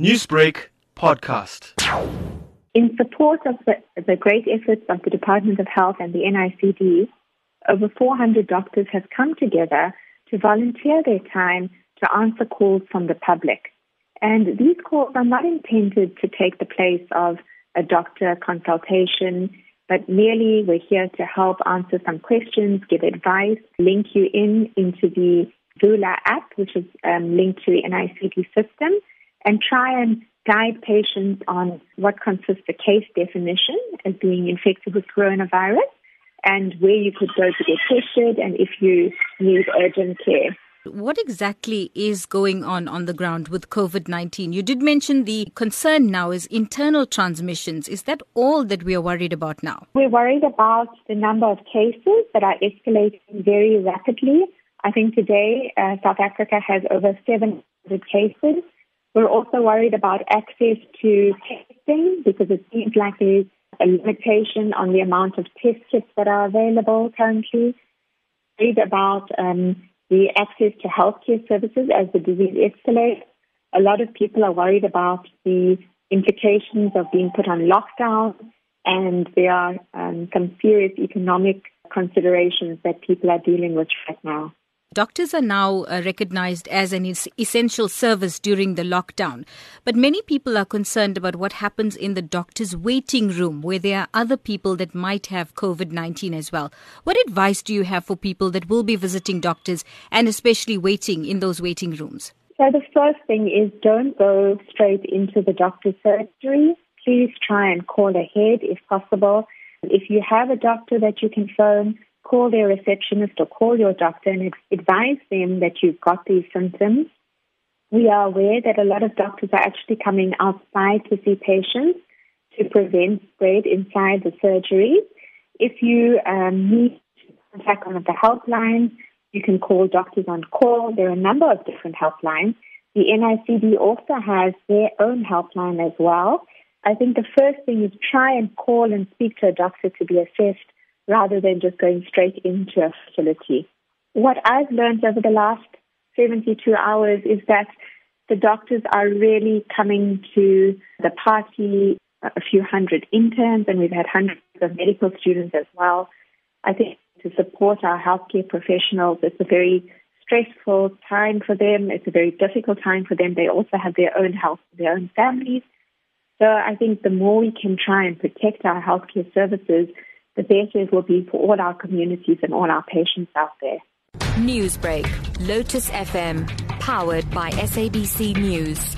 Newsbreak podcast. In support of the, the great efforts of the Department of Health and the NICD, over 400 doctors have come together to volunteer their time to answer calls from the public. And these calls are not intended to take the place of a doctor consultation, but merely we're here to help answer some questions, give advice, link you in into the Vula app, which is um, linked to the NICD system, and try and guide patients on what consists the case definition as being infected with coronavirus and where you could go to get tested and if you need urgent care. What exactly is going on on the ground with COVID 19? You did mention the concern now is internal transmissions. Is that all that we are worried about now? We're worried about the number of cases that are escalating very rapidly. I think today uh, South Africa has over 700 cases. We're also worried about access to testing because it seems like there's a limitation on the amount of test kits that are available currently. Worried about um, the access to healthcare services as the disease escalates. A lot of people are worried about the implications of being put on lockdown, and there are um, some serious economic considerations that people are dealing with right now. Doctors are now uh, recognized as an es- essential service during the lockdown. But many people are concerned about what happens in the doctor's waiting room, where there are other people that might have COVID 19 as well. What advice do you have for people that will be visiting doctors and especially waiting in those waiting rooms? So, the first thing is don't go straight into the doctor's surgery. Please try and call ahead if possible. If you have a doctor that you can phone, call their receptionist or call your doctor and advise them that you've got these symptoms. We are aware that a lot of doctors are actually coming outside to see patients to prevent spread inside the surgery. If you um, need to contact one of the helplines, you can call Doctors on Call. There are a number of different helplines. The NICD also has their own helpline as well. I think the first thing is try and call and speak to a doctor to be assessed rather than just going straight into a facility. What I've learned over the last 72 hours is that the doctors are really coming to the party, a few hundred interns, and we've had hundreds of medical students as well. I think to support our healthcare professionals, it's a very stressful time for them. It's a very difficult time for them. They also have their own health, their own families. So I think the more we can try and protect our healthcare services, the better it will be for all our communities and all our patients out there. Newsbreak, Lotus FM, powered by SABC News.